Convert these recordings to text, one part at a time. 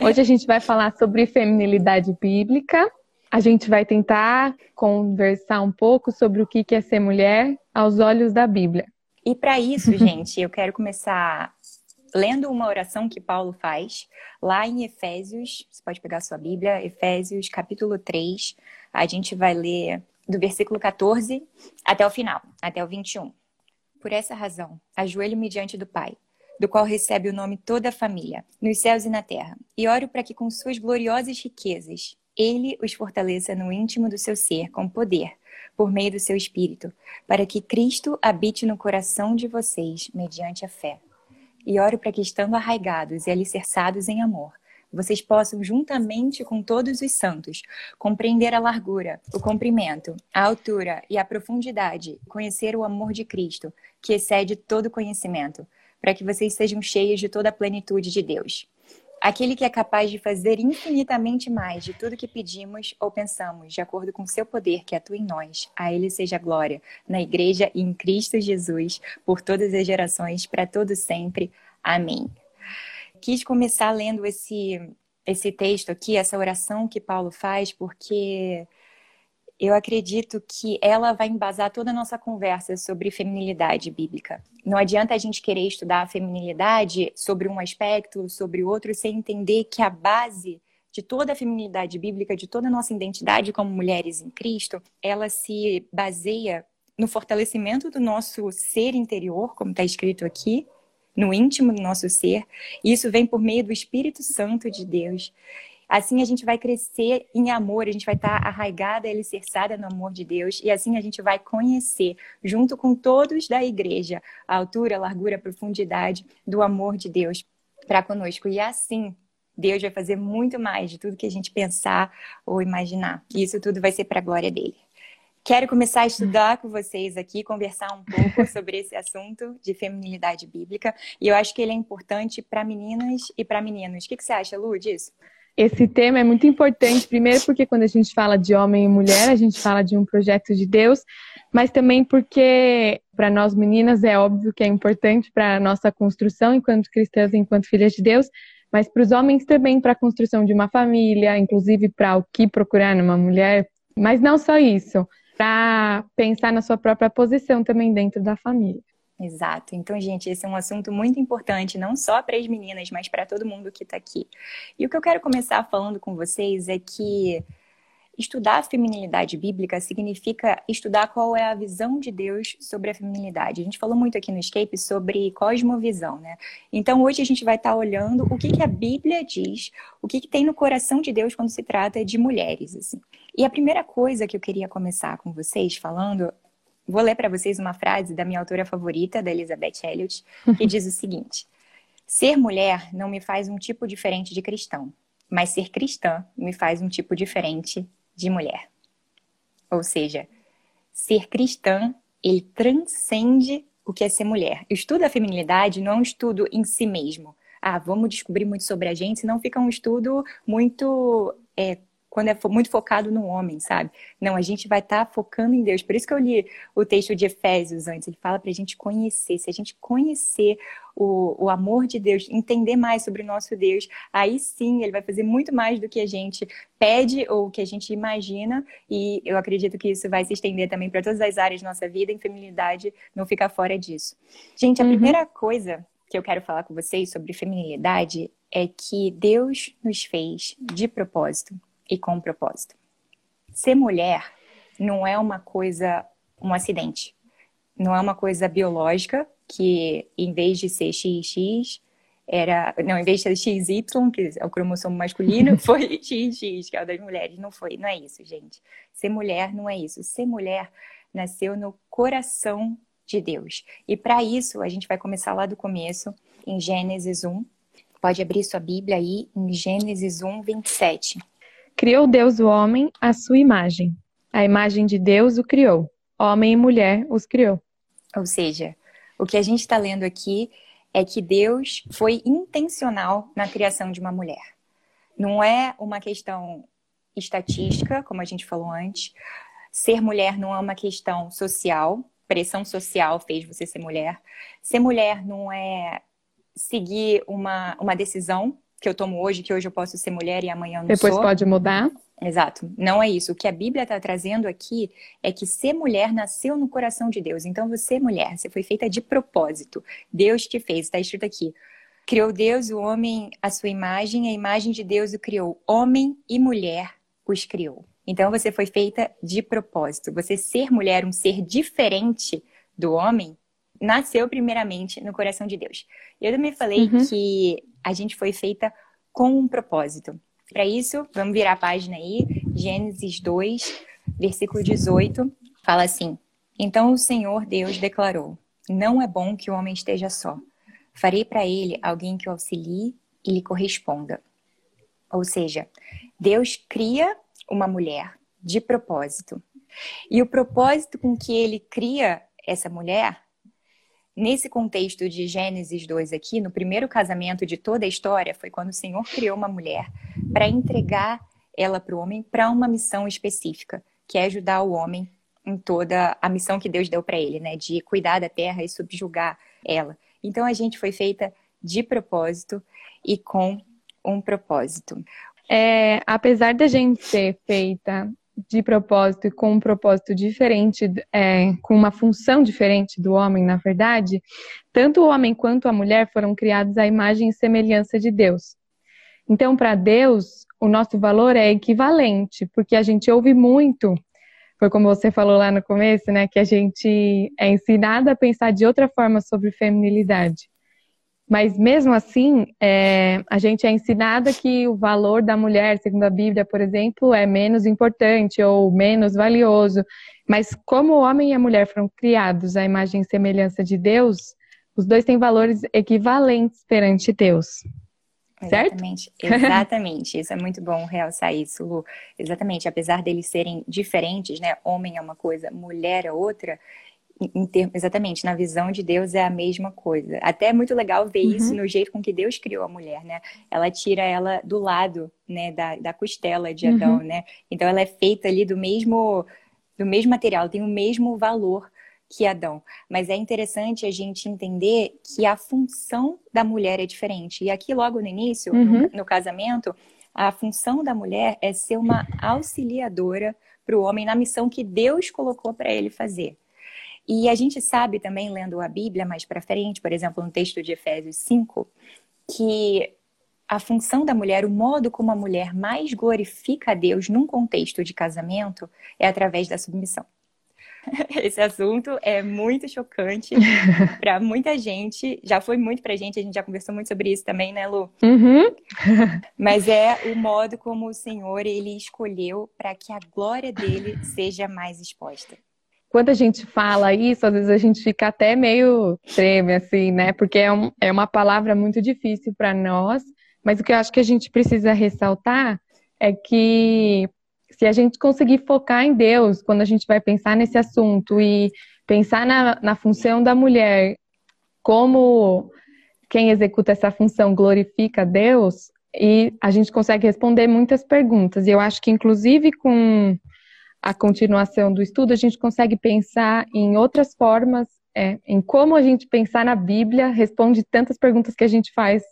Hoje a gente vai falar sobre feminilidade bíblica. A gente vai tentar conversar um pouco sobre o que é ser mulher aos olhos da Bíblia. E para isso, gente, eu quero começar lendo uma oração que Paulo faz lá em Efésios. Você pode pegar a sua Bíblia, Efésios capítulo 3. A gente vai ler do versículo 14 até o final, até o 21. Por essa razão, ajoelho-me diante do Pai do qual recebe o nome toda a família, nos céus e na terra, e oro para que com suas gloriosas riquezas ele os fortaleça no íntimo do seu ser com poder, por meio do seu espírito, para que Cristo habite no coração de vocês mediante a fé. E oro para que, estando arraigados e alicerçados em amor, vocês possam, juntamente com todos os santos, compreender a largura, o comprimento, a altura e a profundidade, conhecer o amor de Cristo, que excede todo conhecimento para que vocês sejam cheios de toda a plenitude de Deus. Aquele que é capaz de fazer infinitamente mais de tudo que pedimos ou pensamos, de acordo com seu poder que atua em nós. A Ele seja glória, na Igreja e em Cristo Jesus, por todas as gerações, para todo sempre. Amém. Quis começar lendo esse, esse texto aqui, essa oração que Paulo faz, porque eu acredito que ela vai embasar toda a nossa conversa sobre feminilidade bíblica. Não adianta a gente querer estudar a feminilidade sobre um aspecto, sobre outro, sem entender que a base de toda a feminilidade bíblica, de toda a nossa identidade como mulheres em Cristo, ela se baseia no fortalecimento do nosso ser interior, como está escrito aqui, no íntimo do nosso ser. E isso vem por meio do Espírito Santo de Deus. Assim a gente vai crescer em amor, a gente vai estar arraigada e alicerçada no amor de Deus, e assim a gente vai conhecer, junto com todos da igreja, a altura, a largura, a profundidade do amor de Deus para conosco. E assim Deus vai fazer muito mais de tudo que a gente pensar ou imaginar. E isso tudo vai ser para a glória dele. Quero começar a estudar com vocês aqui, conversar um pouco sobre esse assunto de feminilidade bíblica. E eu acho que ele é importante para meninas e para meninos. O que, que você acha, Lu, disso? Esse tema é muito importante, primeiro porque quando a gente fala de homem e mulher, a gente fala de um projeto de Deus, mas também porque para nós meninas é óbvio que é importante para a nossa construção enquanto cristãs, enquanto filhas de Deus, mas para os homens também para a construção de uma família, inclusive para o que procurar numa mulher, mas não só isso, para pensar na sua própria posição também dentro da família. Exato. Então, gente, esse é um assunto muito importante, não só para as meninas, mas para todo mundo que está aqui. E o que eu quero começar falando com vocês é que estudar a feminilidade bíblica significa estudar qual é a visão de Deus sobre a feminilidade. A gente falou muito aqui no Escape sobre cosmovisão, né? Então, hoje a gente vai estar tá olhando o que, que a Bíblia diz, o que, que tem no coração de Deus quando se trata de mulheres, assim. E a primeira coisa que eu queria começar com vocês falando Vou ler para vocês uma frase da minha autora favorita, da Elizabeth Elliot, que diz o seguinte: Ser mulher não me faz um tipo diferente de cristão, mas ser cristã me faz um tipo diferente de mulher. Ou seja, ser cristã, ele transcende o que é ser mulher. O estudo da feminilidade não é um estudo em si mesmo. Ah, vamos descobrir muito sobre a gente, senão fica um estudo muito é, quando é muito focado no homem, sabe? Não, a gente vai estar tá focando em Deus. Por isso que eu li o texto de Efésios antes. Ele fala para a gente conhecer. Se a gente conhecer o, o amor de Deus, entender mais sobre o nosso Deus, aí sim ele vai fazer muito mais do que a gente pede ou que a gente imagina. E eu acredito que isso vai se estender também para todas as áreas da nossa vida. E feminilidade não fica fora disso. Gente, a uhum. primeira coisa que eu quero falar com vocês sobre feminilidade é que Deus nos fez de propósito e com um propósito. Ser mulher não é uma coisa, um acidente. Não é uma coisa biológica que em vez de ser XX era, não, em vez de ser XY, que é o cromossomo masculino, foi XX, que é o das mulheres. Não foi, não é isso, gente. Ser mulher não é isso. Ser mulher nasceu no coração de Deus. E para isso, a gente vai começar lá do começo, em Gênesis 1. Pode abrir sua Bíblia aí, em Gênesis 1, 27. Criou Deus o homem à sua imagem. A imagem de Deus o criou. Homem e mulher os criou. Ou seja, o que a gente está lendo aqui é que Deus foi intencional na criação de uma mulher. Não é uma questão estatística, como a gente falou antes. Ser mulher não é uma questão social. Pressão social fez você ser mulher. Ser mulher não é seguir uma, uma decisão que eu tomo hoje, que hoje eu posso ser mulher e amanhã não Depois sou. pode mudar. Exato. Não é isso. O que a Bíblia está trazendo aqui é que ser mulher nasceu no coração de Deus. Então você mulher, você foi feita de propósito. Deus te fez. Está escrito aqui. Criou Deus o homem à sua imagem, a imagem de Deus o criou. Homem e mulher os criou. Então você foi feita de propósito. Você ser mulher, um ser diferente do homem, nasceu primeiramente no coração de Deus. Eu também falei uhum. que a gente foi feita com um propósito. Para isso, vamos virar a página aí, Gênesis 2, versículo 18, fala assim: Então o Senhor Deus declarou: Não é bom que o homem esteja só. Farei para ele alguém que o auxilie e lhe corresponda. Ou seja, Deus cria uma mulher de propósito. E o propósito com que ele cria essa mulher Nesse contexto de Gênesis 2 aqui, no primeiro casamento de toda a história, foi quando o Senhor criou uma mulher para entregar ela para o homem para uma missão específica, que é ajudar o homem em toda a missão que Deus deu para ele, né, de cuidar da terra e subjugar ela. Então a gente foi feita de propósito e com um propósito. É, apesar da gente ser feita de propósito e com um propósito diferente, é, com uma função diferente do homem, na verdade, tanto o homem quanto a mulher foram criados à imagem e semelhança de Deus. Então, para Deus, o nosso valor é equivalente, porque a gente ouve muito, foi como você falou lá no começo, né, que a gente é ensinado a pensar de outra forma sobre feminilidade. Mas mesmo assim, é, a gente é ensinada que o valor da mulher, segundo a Bíblia, por exemplo, é menos importante ou menos valioso. Mas como o homem e a mulher foram criados à imagem e semelhança de Deus, os dois têm valores equivalentes perante Deus. Certo? Exatamente, exatamente. Isso é muito bom realçar isso, Lu. Exatamente. Apesar deles serem diferentes, né? Homem é uma coisa, mulher é outra exatamente, na visão de Deus é a mesma coisa. Até é muito legal ver uhum. isso no jeito com que Deus criou a mulher, né? Ela tira ela do lado, né, da, da costela de Adão, uhum. né? Então ela é feita ali do mesmo do mesmo material, tem o mesmo valor que Adão. Mas é interessante a gente entender que a função da mulher é diferente. E aqui logo no início, uhum. no, no casamento, a função da mulher é ser uma auxiliadora para o homem na missão que Deus colocou para ele fazer. E a gente sabe também, lendo a Bíblia mais para frente, por exemplo, no texto de Efésios 5, que a função da mulher, o modo como a mulher mais glorifica a Deus num contexto de casamento é através da submissão. Esse assunto é muito chocante para muita gente. Já foi muito para a gente, a gente já conversou muito sobre isso também, né, Lu? Uhum. Mas é o modo como o Senhor ele escolheu para que a glória dele seja mais exposta quando a gente fala isso, às vezes a gente fica até meio treme, assim, né? Porque é, um, é uma palavra muito difícil para nós, mas o que eu acho que a gente precisa ressaltar é que se a gente conseguir focar em Deus quando a gente vai pensar nesse assunto e pensar na, na função da mulher, como quem executa essa função glorifica Deus, e a gente consegue responder muitas perguntas. E eu acho que, inclusive, com a continuação do estudo, a gente consegue pensar em outras formas, é, em como a gente pensar na Bíblia responde tantas perguntas que a gente faz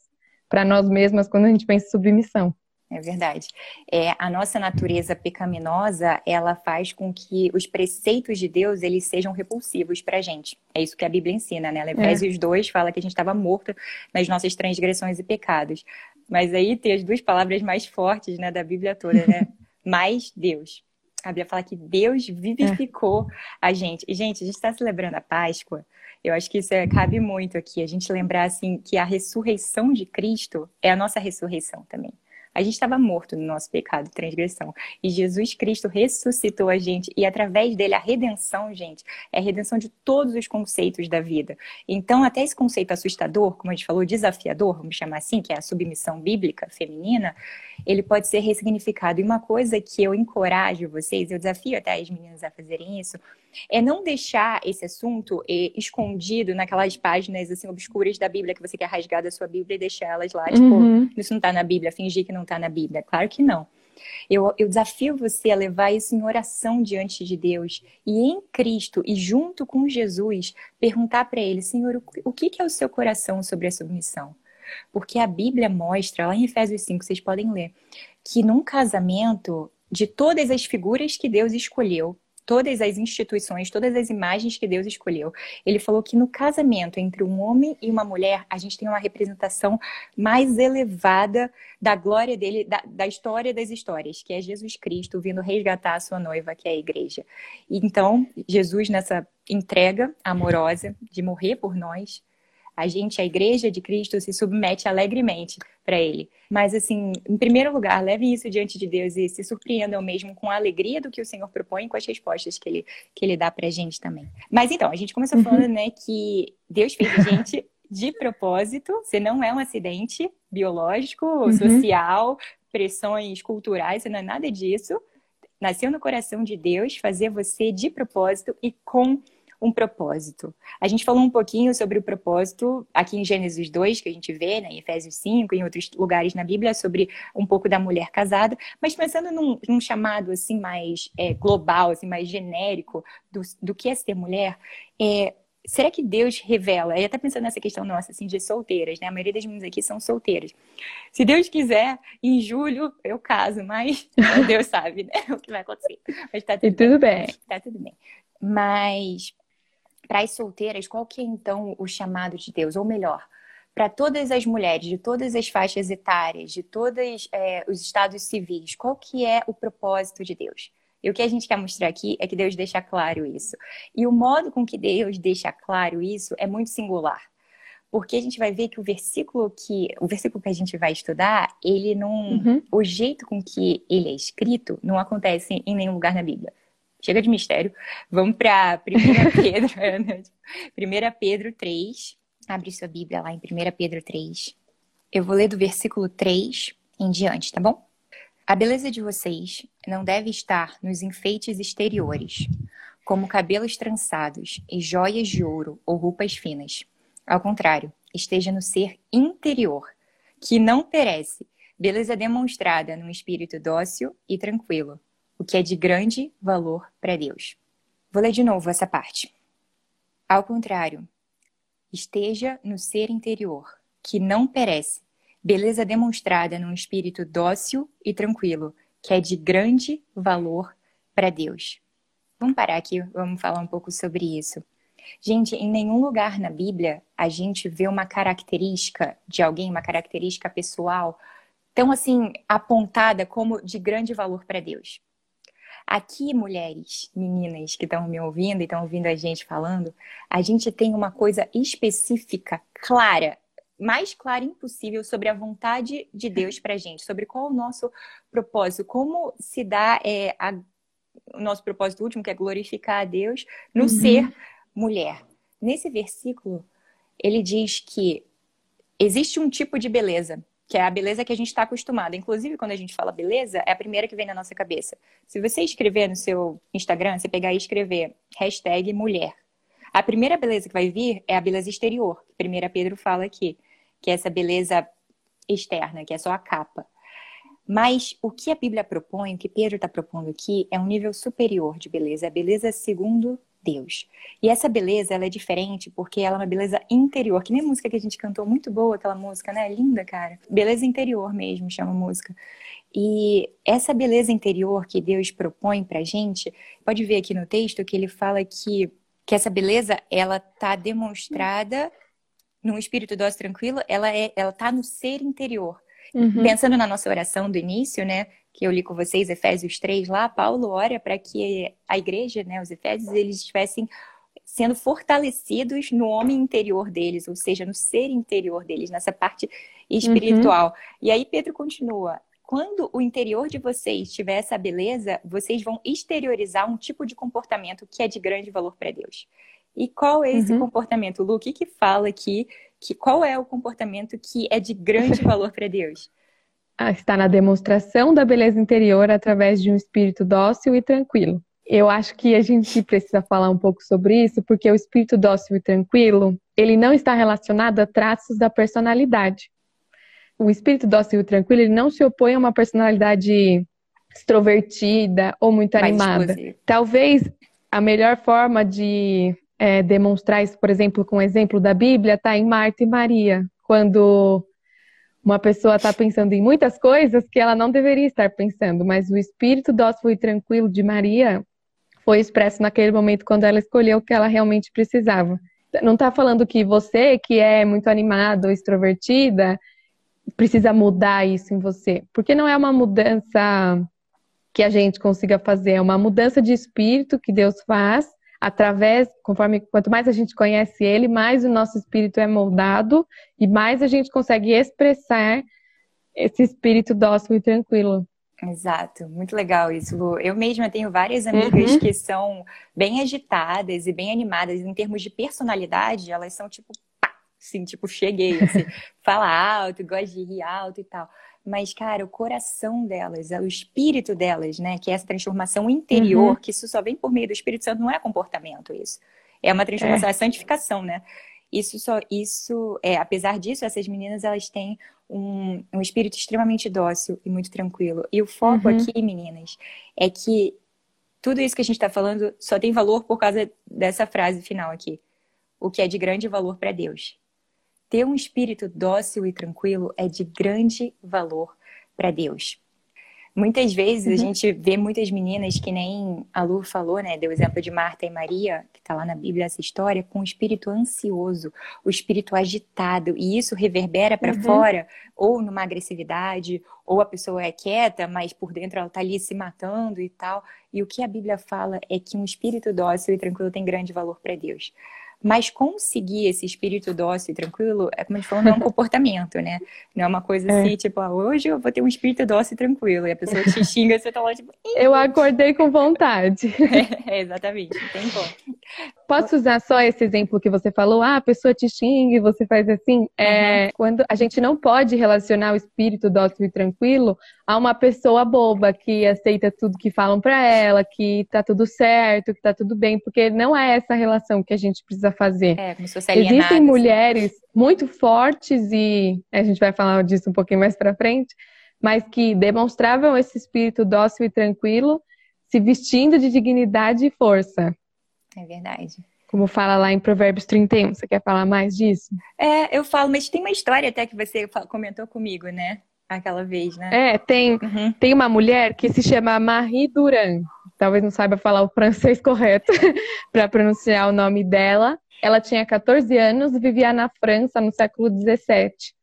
para nós mesmas quando a gente pensa em submissão. É verdade. É, a nossa natureza pecaminosa, ela faz com que os preceitos de Deus, eles sejam repulsivos para a gente. É isso que a Bíblia ensina, né? Efésios é. 2 fala que a gente estava morto nas nossas transgressões e pecados. Mas aí tem as duas palavras mais fortes, né, da Bíblia toda, né? mais Deus. A Bíblia fala que Deus vivificou é. a gente. E, gente, a gente está celebrando a Páscoa. Eu acho que isso é, cabe muito aqui. A gente lembrar, assim, que a ressurreição de Cristo é a nossa ressurreição também. A gente estava morto no nosso pecado e transgressão. E Jesus Cristo ressuscitou a gente. E através dele, a redenção, gente, é a redenção de todos os conceitos da vida. Então, até esse conceito assustador, como a gente falou, desafiador, vamos chamar assim, que é a submissão bíblica feminina, ele pode ser ressignificado. E uma coisa que eu encorajo vocês, eu desafio até as meninas a fazerem isso, é não deixar esse assunto eh, escondido naquelas páginas assim obscuras da Bíblia que você quer rasgar da sua Bíblia e deixar elas lá, tipo, uhum. isso não está na Bíblia, fingir que não está na Bíblia. Claro que não. Eu, eu, desafio você a levar isso em oração diante de Deus e em Cristo e junto com Jesus perguntar para Ele, Senhor, o, o que, que é o seu coração sobre a submissão? Porque a Bíblia mostra, lá em Efésios 5, vocês podem ler, que num casamento, de todas as figuras que Deus escolheu, todas as instituições, todas as imagens que Deus escolheu. Ele falou que no casamento entre um homem e uma mulher, a gente tem uma representação mais elevada da glória dele, da, da história das histórias, que é Jesus Cristo vindo resgatar a sua noiva, que é a igreja. Então, Jesus, nessa entrega amorosa de morrer por nós, a gente, a igreja de Cristo, se submete alegremente para ele. Mas, assim, em primeiro lugar, leve isso diante de Deus e se surpreendam mesmo com a alegria do que o Senhor propõe e com as respostas que ele, que ele dá para a gente também. Mas então, a gente começou uhum. falando, né, que Deus fez a gente de propósito, você não é um acidente biológico, uhum. social, pressões culturais, você não é nada disso. Nasceu no coração de Deus fazer você de propósito e com um propósito. A gente falou um pouquinho sobre o propósito aqui em Gênesis 2, que a gente vê, né, em Efésios 5, em outros lugares na Bíblia, sobre um pouco da mulher casada, mas pensando num, num chamado assim mais é, global, assim, mais genérico do, do que é ser mulher, é, será que Deus revela? Eu até pensando nessa questão nossa, assim, de solteiras, né? A maioria das meninas aqui são solteiras. Se Deus quiser, em julho eu caso, mas Deus sabe, né? O que vai acontecer. Mas tá tudo, tudo bem. bem. Tá tudo bem. Mas para as solteiras, qual que é então o chamado de Deus? Ou melhor, para todas as mulheres, de todas as faixas etárias, de todos é, os estados civis, qual que é o propósito de Deus? E o que a gente quer mostrar aqui é que Deus deixa claro isso. E o modo com que Deus deixa claro isso é muito singular. Porque a gente vai ver que o versículo que o versículo que a gente vai estudar, ele não, uhum. o jeito com que ele é escrito não acontece em nenhum lugar na Bíblia. Chega de mistério. Vamos para 1 Pedro. 1 Pedro 3. Abre sua Bíblia lá em 1 Pedro 3. Eu vou ler do versículo 3 em diante, tá bom? A beleza de vocês não deve estar nos enfeites exteriores, como cabelos trançados e joias de ouro ou roupas finas. Ao contrário, esteja no ser interior, que não perece, beleza demonstrada num espírito dócil e tranquilo, o que é de grande valor para Deus. Vou ler de novo essa parte. Ao contrário, esteja no ser interior, que não perece, beleza demonstrada num espírito dócil e tranquilo, que é de grande valor para Deus. Vamos parar aqui, vamos falar um pouco sobre isso. Gente, em nenhum lugar na Bíblia a gente vê uma característica de alguém, uma característica pessoal, tão assim apontada como de grande valor para Deus. Aqui, mulheres, meninas que estão me ouvindo e estão ouvindo a gente falando, a gente tem uma coisa específica, clara, mais clara impossível sobre a vontade de Deus para a gente, sobre qual é o nosso propósito, como se dá é, a, o nosso propósito último, que é glorificar a Deus, no uhum. ser mulher. Nesse versículo, ele diz que existe um tipo de beleza que é a beleza que a gente está acostumado. Inclusive, quando a gente fala beleza, é a primeira que vem na nossa cabeça. Se você escrever no seu Instagram, você pegar e escrever hashtag mulher, a primeira beleza que vai vir é a beleza exterior, que primeira Pedro fala aqui, que é essa beleza externa, que é só a capa. Mas o que a Bíblia propõe, o que Pedro está propondo aqui, é um nível superior de beleza, a beleza segundo Deus. E essa beleza, ela é diferente porque ela é uma beleza interior, que nem a música que a gente cantou, muito boa aquela música, né? Linda, cara. Beleza interior mesmo, chama música. E essa beleza interior que Deus propõe pra gente, pode ver aqui no texto que ele fala que, que essa beleza, ela tá demonstrada num espírito dócil tranquilo, ela é, ela tá no ser interior. Uhum. Pensando na nossa oração do início, né? Que eu li com vocês, Efésios 3, lá, Paulo ora para que a igreja, né, os Efésios, eles estivessem sendo fortalecidos no homem interior deles, ou seja, no ser interior deles, nessa parte espiritual. Uhum. E aí Pedro continua: quando o interior de vocês tiver essa beleza, vocês vão exteriorizar um tipo de comportamento que é de grande valor para Deus. E qual é esse uhum. comportamento, Lu? O que, que fala aqui? Que, qual é o comportamento que é de grande valor para Deus? Está na demonstração da beleza interior através de um espírito dócil e tranquilo. Eu acho que a gente precisa falar um pouco sobre isso, porque o espírito dócil e tranquilo, ele não está relacionado a traços da personalidade. O espírito dócil e tranquilo, ele não se opõe a uma personalidade extrovertida ou muito Mais animada. Exclusivo. Talvez a melhor forma de é, demonstrar isso, por exemplo, com o exemplo da Bíblia, está em Marta e Maria, quando uma pessoa está pensando em muitas coisas que ela não deveria estar pensando, mas o espírito dócil e tranquilo de Maria foi expresso naquele momento quando ela escolheu o que ela realmente precisava. Não está falando que você, que é muito animada ou extrovertida, precisa mudar isso em você, porque não é uma mudança que a gente consiga fazer, é uma mudança de espírito que Deus faz através, conforme quanto mais a gente conhece ele, mais o nosso espírito é moldado e mais a gente consegue expressar esse espírito dócil e tranquilo. Exato, muito legal isso, Lu. Eu mesma tenho várias amigas uhum. que são bem agitadas e bem animadas em termos de personalidade, elas são tipo, assim, tipo, cheguei, assim, fala alto, gosta de rir alto e tal mas, cara, o coração delas, o espírito delas, né? Que é essa transformação interior, uhum. que isso só vem por meio do Espírito Santo, não é comportamento isso. É uma transformação, é, é santificação, né? Isso só, isso, é, apesar disso, essas meninas, elas têm um, um espírito extremamente dócil e muito tranquilo. E o foco uhum. aqui, meninas, é que tudo isso que a gente está falando só tem valor por causa dessa frase final aqui. O que é de grande valor para Deus ter um espírito dócil e tranquilo é de grande valor para Deus. Muitas vezes uhum. a gente vê muitas meninas que nem a Lu falou, né? Deu o exemplo de Marta e Maria, que está lá na Bíblia essa história, com o espírito ansioso, o espírito agitado, e isso reverbera para uhum. fora, ou numa agressividade, ou a pessoa é quieta, mas por dentro ela está ali se matando e tal. E o que a Bíblia fala é que um espírito dócil e tranquilo tem grande valor para Deus. Mas conseguir esse espírito dócil e tranquilo, é como a gente falou, não é um comportamento, né? Não é uma coisa é. assim, tipo, ah, hoje eu vou ter um espírito dócil e tranquilo. E a pessoa te xinga, você tá lá, tipo. Eu acordei com vontade. É, exatamente, tem como. Posso usar só esse exemplo que você falou? Ah, a pessoa te xinga e você faz assim. É, uhum. Quando a gente não pode relacionar o espírito dócil e tranquilo a uma pessoa boba que aceita tudo que falam para ela, que tá tudo certo, que tá tudo bem, porque não é essa relação que a gente precisa fazer. É, como se fosse Existem assim. mulheres muito fortes e a gente vai falar disso um pouquinho mais para frente, mas que demonstravam esse espírito dócil e tranquilo, se vestindo de dignidade e força. É verdade. Como fala lá em Provérbios 31. Você quer falar mais disso? É, eu falo, mas tem uma história até que você comentou comigo, né? Aquela vez, né? É, tem, uhum. tem uma mulher que se chama Marie Durand. Talvez não saiba falar o francês correto para pronunciar o nome dela. Ela tinha 14 anos e vivia na França no século 17.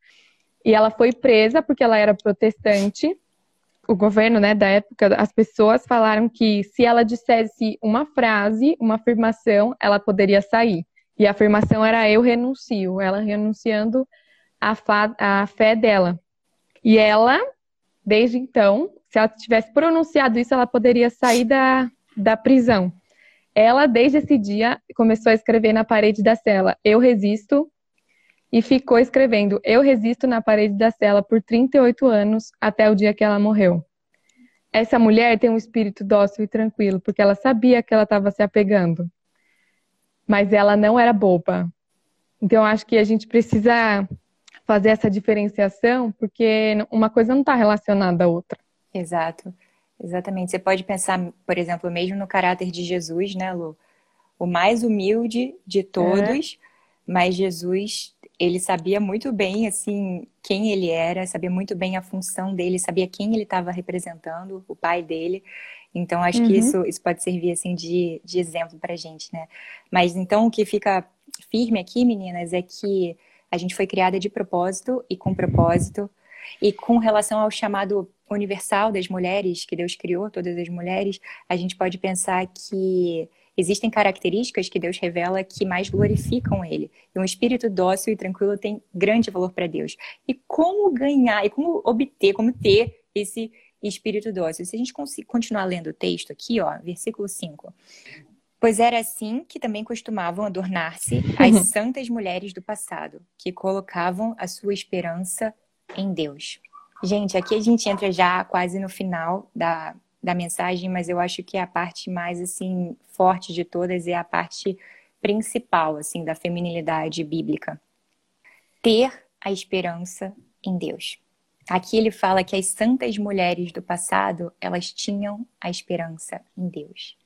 E ela foi presa porque ela era protestante o governo né, da época, as pessoas falaram que se ela dissesse uma frase, uma afirmação, ela poderia sair. E a afirmação era eu renuncio, ela renunciando à, fé dela. E ela, desde então, se ela tivesse pronunciado isso, ela poderia sair da, da prisão. Ela, desde esse dia, começou a escrever na parede da cela: Eu resisto, e ficou escrevendo: Eu resisto na parede da cela por 38 anos até o dia que ela morreu. Essa mulher tem um espírito dócil e tranquilo, porque ela sabia que ela estava se apegando. Mas ela não era boba. Então, acho que a gente precisa fazer essa diferenciação, porque uma coisa não está relacionada à outra. Exato, exatamente. Você pode pensar, por exemplo, mesmo no caráter de Jesus, né, Lu? O mais humilde de todos, é. mas Jesus ele sabia muito bem assim quem ele era, sabia muito bem a função dele, sabia quem ele estava representando, o pai dele. Então acho uhum. que isso, isso pode servir assim de, de exemplo para gente, né? Mas então o que fica firme aqui, meninas, é que a gente foi criada de propósito e com propósito e com relação ao chamado universal das mulheres que Deus criou, todas as mulheres, a gente pode pensar que Existem características que Deus revela que mais glorificam Ele. E um espírito dócil e tranquilo tem grande valor para Deus. E como ganhar, e como obter, como ter esse espírito dócil? Se a gente continuar lendo o texto aqui, ó, versículo 5. Pois era assim que também costumavam adornar-se as santas mulheres do passado, que colocavam a sua esperança em Deus. Gente, aqui a gente entra já quase no final da, da mensagem, mas eu acho que a parte mais assim forte de todas é a parte principal assim da feminilidade bíblica. Ter a esperança em Deus. Aqui ele fala que as santas mulheres do passado, elas tinham a esperança em Deus.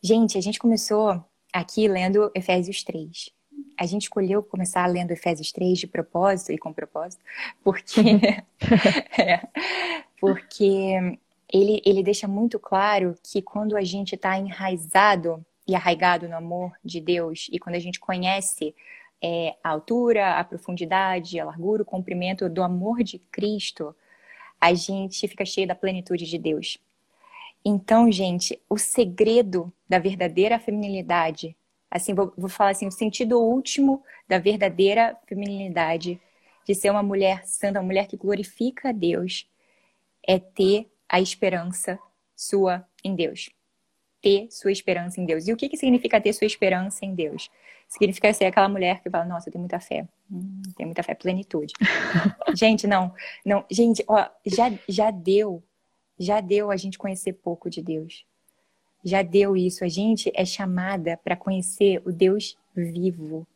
Gente, a gente começou aqui lendo Efésios 3. a gente escolheu começar lendo Efésios 3 de propósito e com propósito, porque, é, porque ele, ele deixa muito claro que quando a gente está enraizado e arraigado no amor de Deus, e quando a gente conhece é, a altura, a profundidade, a largura, o comprimento do amor de Cristo, a gente fica cheio da plenitude de Deus. Então, gente, o segredo da verdadeira feminilidade, assim, vou, vou falar assim, o sentido último da verdadeira feminilidade, de ser uma mulher santa, uma mulher que glorifica a Deus, é ter a esperança sua em Deus. Ter sua esperança em Deus. E o que, que significa ter sua esperança em Deus? Significa ser aquela mulher que fala, nossa, eu tenho muita fé. Hum, tenho muita fé, plenitude. gente, não, não. Gente, ó, já, já deu, já deu a gente conhecer pouco de Deus. Já deu isso. A gente é chamada para conhecer o Deus vivo.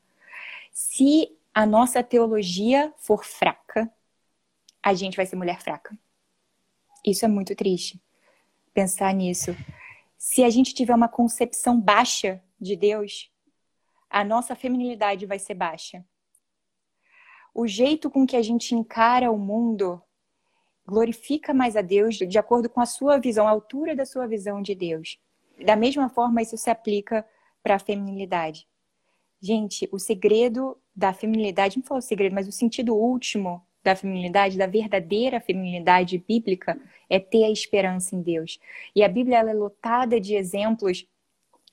Se a nossa teologia for fraca, a gente vai ser mulher fraca. Isso é muito triste. Pensar nisso. Se a gente tiver uma concepção baixa de Deus, a nossa feminilidade vai ser baixa. O jeito com que a gente encara o mundo glorifica mais a Deus de acordo com a sua visão, a altura da sua visão de Deus. Da mesma forma, isso se aplica para a feminilidade. Gente, o segredo da feminilidade, não falo o segredo, mas o sentido último da feminilidade, da verdadeira feminilidade bíblica, é ter a esperança em Deus. E a Bíblia é lotada de exemplos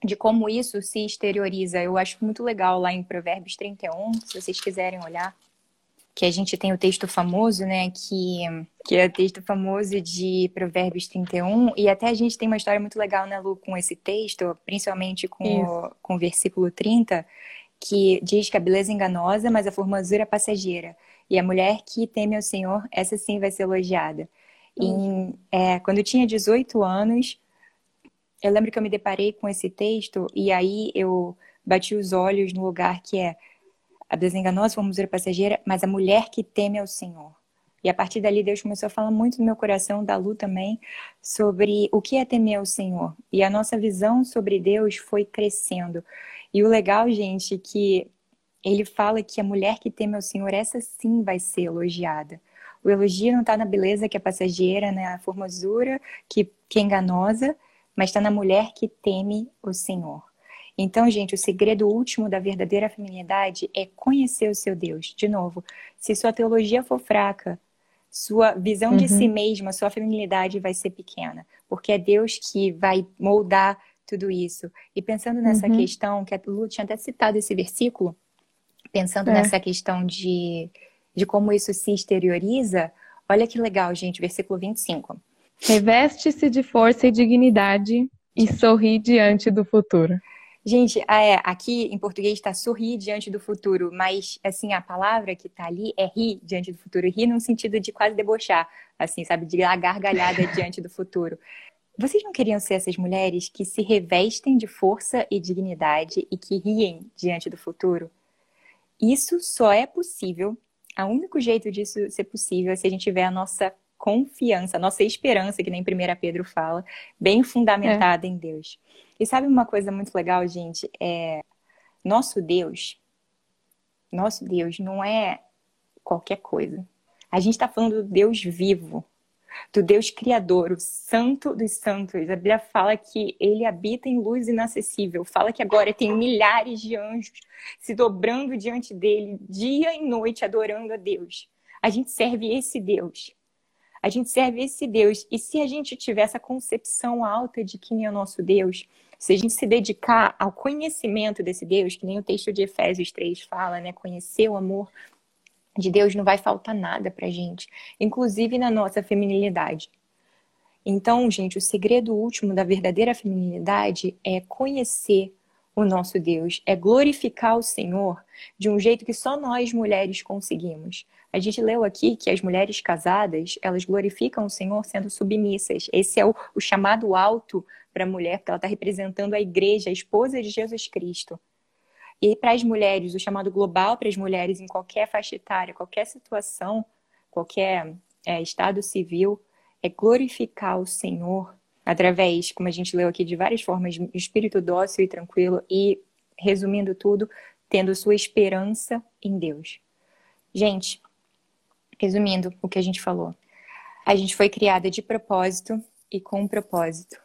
de como isso se exterioriza. Eu acho muito legal lá em Provérbios 31, se vocês quiserem olhar, que a gente tem o texto famoso, né, que, que é o texto famoso de Provérbios 31, e até a gente tem uma história muito legal, né, Lu, com esse texto, principalmente com, o, com o versículo 30, que diz que a beleza é enganosa, mas a formosura é passageira. E a mulher que teme ao Senhor, essa sim vai ser elogiada. Em, é, quando eu tinha 18 anos, eu lembro que eu me deparei com esse texto e aí eu bati os olhos no lugar que é a desenganosa formosura passageira, mas a mulher que teme ao Senhor. E a partir dali Deus começou a falar muito no meu coração, da Lu também, sobre o que é temer ao Senhor. E a nossa visão sobre Deus foi crescendo. E o legal, gente, é que ele fala que a mulher que teme ao Senhor, essa sim vai ser elogiada. O elogio não está na beleza que é passageira, na né? formosura que, que é enganosa, mas está na mulher que teme o Senhor. Então, gente, o segredo último da verdadeira feminilidade é conhecer o seu Deus. De novo, se sua teologia for fraca, sua visão uhum. de si mesma, sua feminilidade vai ser pequena, porque é Deus que vai moldar tudo isso. E pensando nessa uhum. questão, que a Lu tinha até citado esse versículo, pensando é. nessa questão de, de como isso se exterioriza, olha que legal, gente, versículo 25. Reveste-se de força e dignidade e sorri diante do futuro. Gente, é, aqui em português está sorrir diante do futuro, mas assim, a palavra que está ali é rir diante do futuro. Rir num sentido de quase debochar, assim, sabe? De gargalhada diante do futuro. Vocês não queriam ser essas mulheres que se revestem de força e dignidade e que riem diante do futuro? Isso só é possível, o único jeito disso ser possível é se a gente tiver a nossa confiança, a nossa esperança, que nem 1 Pedro fala, bem fundamentada é. em Deus. E sabe uma coisa muito legal, gente? É nosso Deus, nosso Deus não é qualquer coisa. A gente está falando do Deus vivo, do Deus Criador, o Santo dos Santos. A Bíblia fala que ele habita em luz inacessível. Fala que agora tem milhares de anjos se dobrando diante dele, dia e noite, adorando a Deus. A gente serve esse Deus. A gente serve esse Deus. E se a gente tiver essa concepção alta de quem é o nosso Deus, se a gente se dedicar ao conhecimento desse Deus, que nem o texto de Efésios 3 fala, né? Conhecer o amor de Deus não vai faltar nada pra gente, inclusive na nossa feminilidade. Então, gente, o segredo último da verdadeira feminilidade é conhecer o nosso Deus, é glorificar o Senhor de um jeito que só nós mulheres conseguimos. A gente leu aqui que as mulheres casadas, elas glorificam o Senhor sendo submissas. Esse é o, o chamado alto para a mulher, porque ela está representando a igreja, a esposa de Jesus Cristo. E para as mulheres, o chamado global para as mulheres em qualquer faixa etária, qualquer situação, qualquer é, estado civil, é glorificar o Senhor através, como a gente leu aqui, de várias formas, de espírito dócil e tranquilo e, resumindo tudo, tendo sua esperança em Deus. Gente, resumindo o que a gente falou, a gente foi criada de propósito e com um propósito.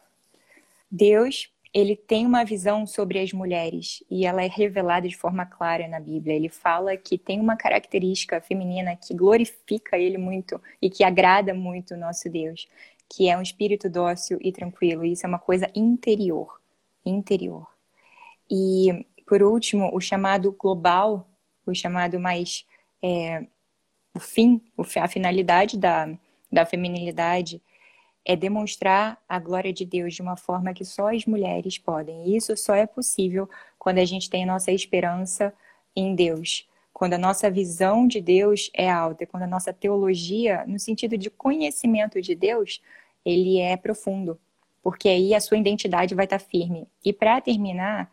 Deus, ele tem uma visão sobre as mulheres e ela é revelada de forma clara na Bíblia. Ele fala que tem uma característica feminina que glorifica ele muito e que agrada muito o nosso Deus, que é um espírito dócil e tranquilo. Isso é uma coisa interior, interior. E por último, o chamado global, o chamado mais é, o fim, a finalidade da, da feminilidade é demonstrar a glória de Deus de uma forma que só as mulheres podem. E isso só é possível quando a gente tem a nossa esperança em Deus, quando a nossa visão de Deus é alta, quando a nossa teologia, no sentido de conhecimento de Deus, ele é profundo, porque aí a sua identidade vai estar firme. E para terminar,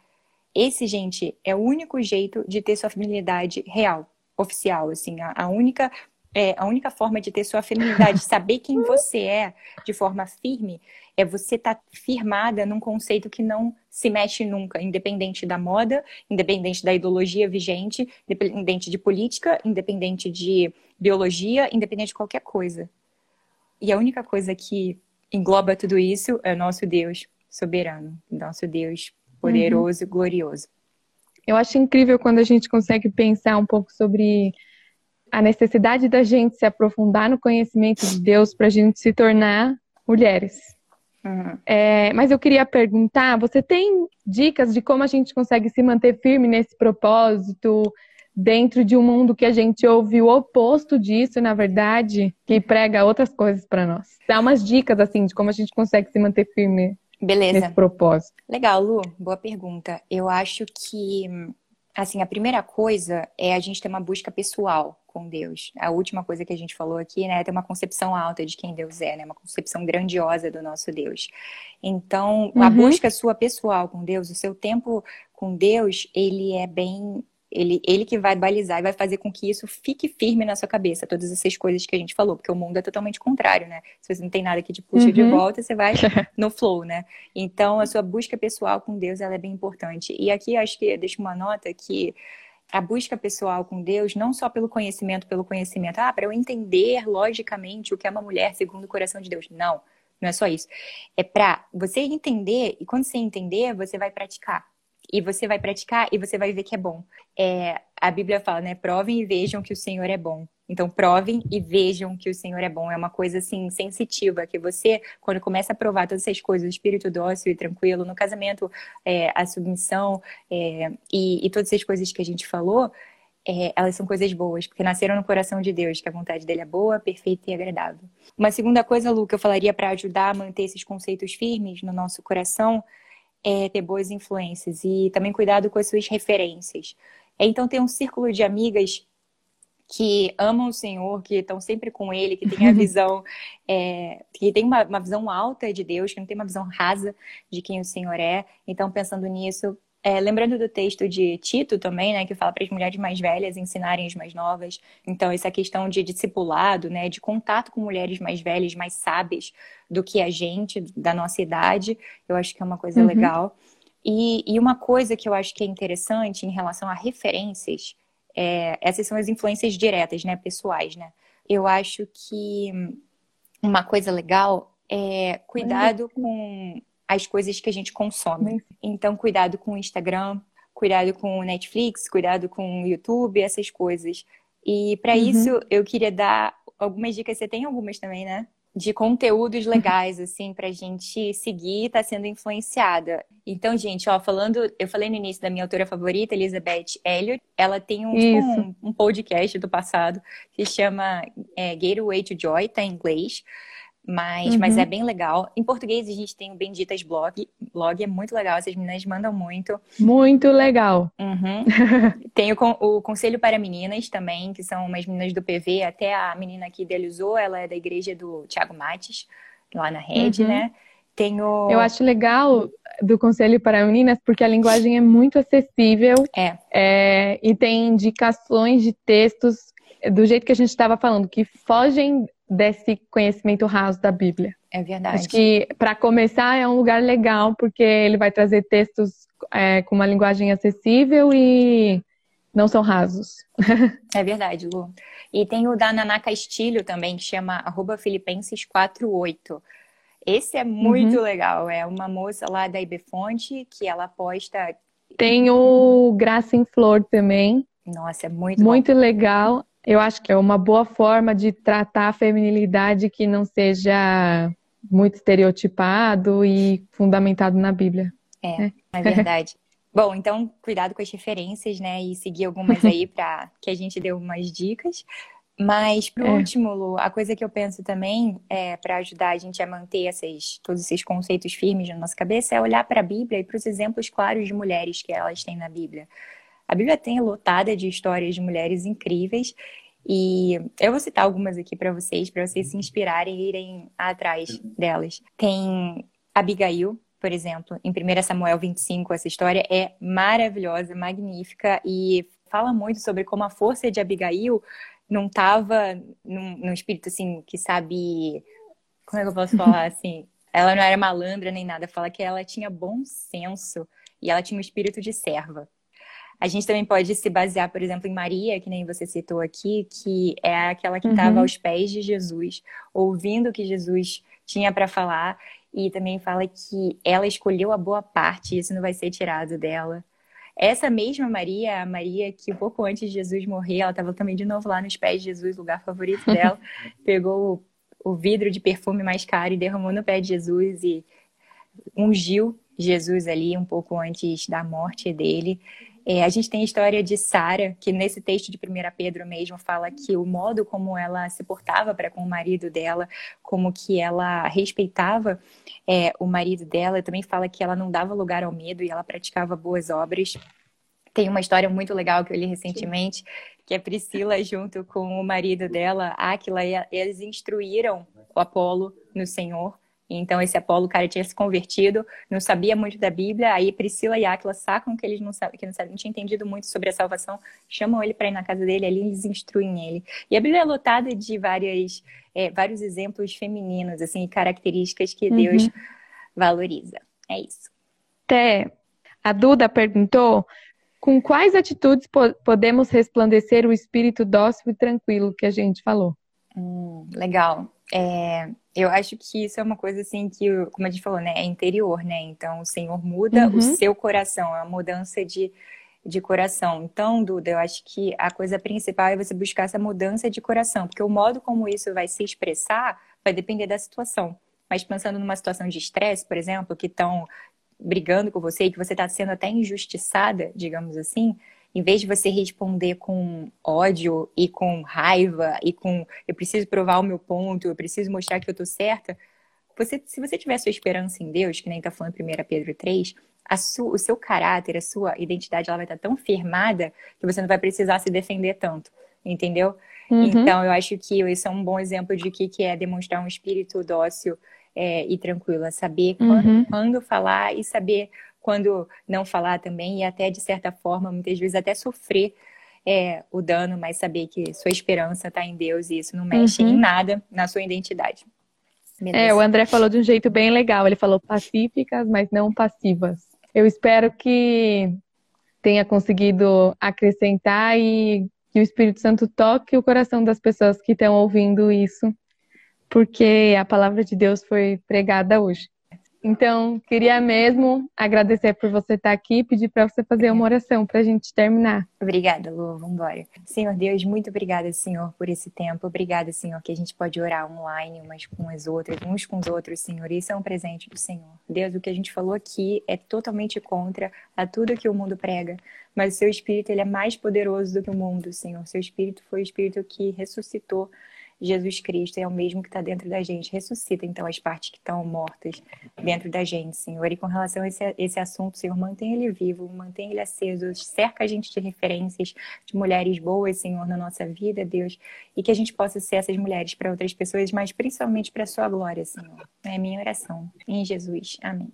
esse, gente, é o único jeito de ter sua feminilidade real, oficial, assim, a, única é, a única forma de ter sua feminilidade, saber quem você é de forma firme, é você estar tá firmada num conceito que não se mexe nunca, independente da moda, independente da ideologia vigente, independente de política, independente de biologia, independente de qualquer coisa. E a única coisa que engloba tudo isso é o nosso Deus soberano, nosso Deus poderoso e glorioso. Eu acho incrível quando a gente consegue pensar um pouco sobre a necessidade da gente se aprofundar no conhecimento de Deus para a gente se tornar mulheres. Uhum. É, mas eu queria perguntar: você tem dicas de como a gente consegue se manter firme nesse propósito, dentro de um mundo que a gente ouve o oposto disso, na verdade, que prega outras coisas para nós? Dá umas dicas assim de como a gente consegue se manter firme Beleza. nesse propósito. Legal, Lu, boa pergunta. Eu acho que assim, a primeira coisa é a gente ter uma busca pessoal com Deus. A última coisa que a gente falou aqui, né, é ter uma concepção alta de quem Deus é, né, uma concepção grandiosa do nosso Deus. Então, uhum. a busca sua pessoal com Deus, o seu tempo com Deus, ele é bem ele, ele que vai balizar e vai fazer com que isso fique firme na sua cabeça, todas essas coisas que a gente falou, porque o mundo é totalmente contrário, né? Se você não tem nada que te puxa uhum. de volta, você vai no flow, né? Então, a sua busca pessoal com Deus, ela é bem importante. E aqui, acho que deixo uma nota que a busca pessoal com Deus, não só pelo conhecimento, pelo conhecimento, ah, para eu entender logicamente o que é uma mulher segundo o coração de Deus. Não, não é só isso. É para você entender, e quando você entender, você vai praticar e você vai praticar e você vai ver que é bom. É, a Bíblia fala, né? Provem e vejam que o Senhor é bom. Então, provem e vejam que o Senhor é bom. É uma coisa, assim, sensitiva, que você, quando começa a provar todas essas coisas, o espírito dócil e tranquilo, no casamento, é, a submissão é, e, e, todas essas coisas que a gente falou, é, elas são coisas boas, porque nasceram no coração de Deus, que a vontade dele é boa, perfeita e agradável. Uma segunda coisa, Lu, que eu falaria para ajudar a manter esses conceitos firmes no nosso coração é, ter boas influências e também cuidado com as suas referências. É, então, ter um círculo de amigas que amam o Senhor, que estão sempre com Ele, que tem a visão, é, que tem uma, uma, visão alta de Deus, que não tem uma visão rasa de quem o Senhor é. Então, pensando nisso, é, lembrando do texto de Tito também, né, que fala para as mulheres mais velhas ensinarem as mais novas. Então, essa questão de discipulado, né, de contato com mulheres mais velhas, mais sábias do que a gente, da nossa idade, eu acho que é uma coisa uhum. legal. E, e, uma coisa que eu acho que é interessante em relação a referências, é, essas são as influências diretas, né, pessoais, né? Eu acho que uma coisa legal é cuidado com as coisas que a gente consome. Então, cuidado com o Instagram, cuidado com o Netflix, cuidado com o YouTube, essas coisas. E para uhum. isso, eu queria dar algumas dicas. Você tem algumas também, né? De conteúdos legais, assim, pra gente seguir e tá sendo influenciada. Então, gente, ó, falando, eu falei no início da minha autora favorita, Elizabeth Elliot, ela tem um, um, um podcast do passado que chama é, Gateway to Joy, tá em inglês. Mas, uhum. mas é bem legal. Em português a gente tem o Benditas Blog. Blog é muito legal, essas meninas mandam muito. Muito legal. Uhum. tem o, o, Conselho para Meninas também, que são umas meninas do PV. Até a menina que idealizou, ela é da igreja do Tiago Mates, lá na rede, uhum. né? Tem o... Eu acho legal do Conselho para Meninas, porque a linguagem é muito acessível. É. é e tem indicações de textos do jeito que a gente estava falando, que fogem desse conhecimento raso da Bíblia. É verdade. Acho que, para começar, é um lugar legal, porque ele vai trazer textos é, com uma linguagem acessível e, não são rasos. é verdade, Lu. E tem o da Naná Castilho também, que chama Filipenses 48. Esse é muito uhum. legal. É uma moça lá da IBFonte que ela posta. Tem o Graça em Flor também. Nossa, é muito Muito bom. legal. Eu acho que é uma boa forma de tratar a feminilidade que não seja muito estereotipado e fundamentado na Bíblia. É, é, é verdade. Bom, então cuidado com as referências, né? E seguir algumas aí para que a gente dê umas dicas. Mas, por é. último, Lu, a coisa que eu penso também é para ajudar a gente a manter esses, todos esses conceitos firmes na nossa cabeça é olhar para a Bíblia e para os exemplos claros de mulheres que elas têm na Bíblia. A Bíblia tem lotada de histórias de mulheres incríveis e eu vou citar algumas aqui para vocês, para vocês se inspirarem e irem atrás delas. Tem Abigail, por exemplo, em 1 Samuel 25, essa história é maravilhosa, magnífica e fala muito sobre como a força de Abigail não estava num, num, espírito assim que sabe. Como é que eu posso falar assim? Ela não era malandra nem nada, fala que ela tinha bom senso e ela tinha um espírito de serva. A gente também pode se basear, por exemplo, em Maria, que nem você citou aqui, que é aquela que estava uhum. aos pés de Jesus, ouvindo o que Jesus tinha para falar, e também fala que ela escolheu a boa parte, isso não vai ser tirado dela. Essa mesma Maria, a Maria que pouco antes de Jesus morrer, ela estava também de novo lá nos pés de Jesus, lugar favorito dela, pegou o, o vidro de perfume mais caro e derramou no pé de Jesus e ungiu Jesus ali um pouco antes da morte dele. É, a gente tem a história de Sara, que nesse texto de 1 Pedro mesmo fala que o modo como ela se portava para com o marido dela, como que ela respeitava é, o marido dela, também fala que ela não dava lugar ao medo e ela praticava boas obras. Tem uma história muito legal que eu li recentemente, que a Priscila, junto com o marido dela, Aquila, eles instruíram o Apolo no Senhor então, esse Apolo, o cara tinha se convertido, não sabia muito da Bíblia. Aí, Priscila e Aquila sacam que eles não sabem, que não, sabem, não tinham entendido muito sobre a salvação, chamam ele para ir na casa dele, ali eles instruem ele. E a Bíblia é lotada de várias, é, vários exemplos femininos, assim, características que uhum. Deus valoriza. É isso. Té, a Duda perguntou com quais atitudes po podemos resplandecer o espírito dócil e tranquilo que a gente falou? Hum, legal. É, eu acho que isso é uma coisa assim que, como a gente falou, né, é interior, né? Então o Senhor muda uhum. o seu coração, é uma mudança de, de coração. Então, Duda, eu acho que a coisa principal é você buscar essa mudança de coração, porque o modo como isso vai se expressar vai depender da situação. Mas pensando numa situação de estresse, por exemplo, que estão brigando com você e que você está sendo até injustiçada, digamos assim, em vez de você responder com ódio e com raiva e com eu preciso provar o meu ponto, eu preciso mostrar que eu tô certa, você, se você tiver sua esperança em Deus, que nem tá falando 1 Pedro 3, a sua, o seu caráter, a sua identidade, ela vai estar tão firmada que você não vai precisar se defender tanto, entendeu? Uhum. Então, eu acho que isso é um bom exemplo de que, que é demonstrar um espírito dócil é, e tranquilo, é saber uhum. quando, quando falar e saber quando não falar também, e até, de certa forma, muitas vezes até sofrer é, o dano, mas saber que sua esperança está em Deus e isso não mexe uhum. em nada na sua identidade. Beleza. É, o André falou de um jeito bem legal. Ele falou pacíficas, mas não passivas. Eu espero que tenha conseguido acrescentar e que o Espírito Santo toque o coração das pessoas que estão ouvindo isso, porque a palavra de Deus foi pregada hoje. Então, queria mesmo agradecer por você estar aqui e pedir para você fazer uma oração para a gente terminar. Obrigada, Lu. Vamos embora. Senhor Deus, muito obrigada, Senhor, por esse tempo. Obrigada, Senhor, que a gente pode orar online umas com as outras, uns com os outros, Senhor. Isso é um presente do Senhor. Deus, o que a gente falou aqui é totalmente contra a tudo que o mundo prega. Mas o seu Espírito, ele é mais poderoso do que o mundo, Senhor. Seu Espírito foi o Espírito que ressuscitou Jesus Cristo é o mesmo que está dentro da gente. Ressuscita, então, as partes que estão mortas dentro da gente, Senhor. E com relação a esse, esse assunto, Senhor, mantém ele vivo, mantém ele aceso, cerca a gente de referências de mulheres boas, Senhor, na nossa vida, Deus. E que a gente possa ser essas mulheres para outras pessoas, mas principalmente para a sua glória, Senhor. É minha oração. Em Jesus. Amém.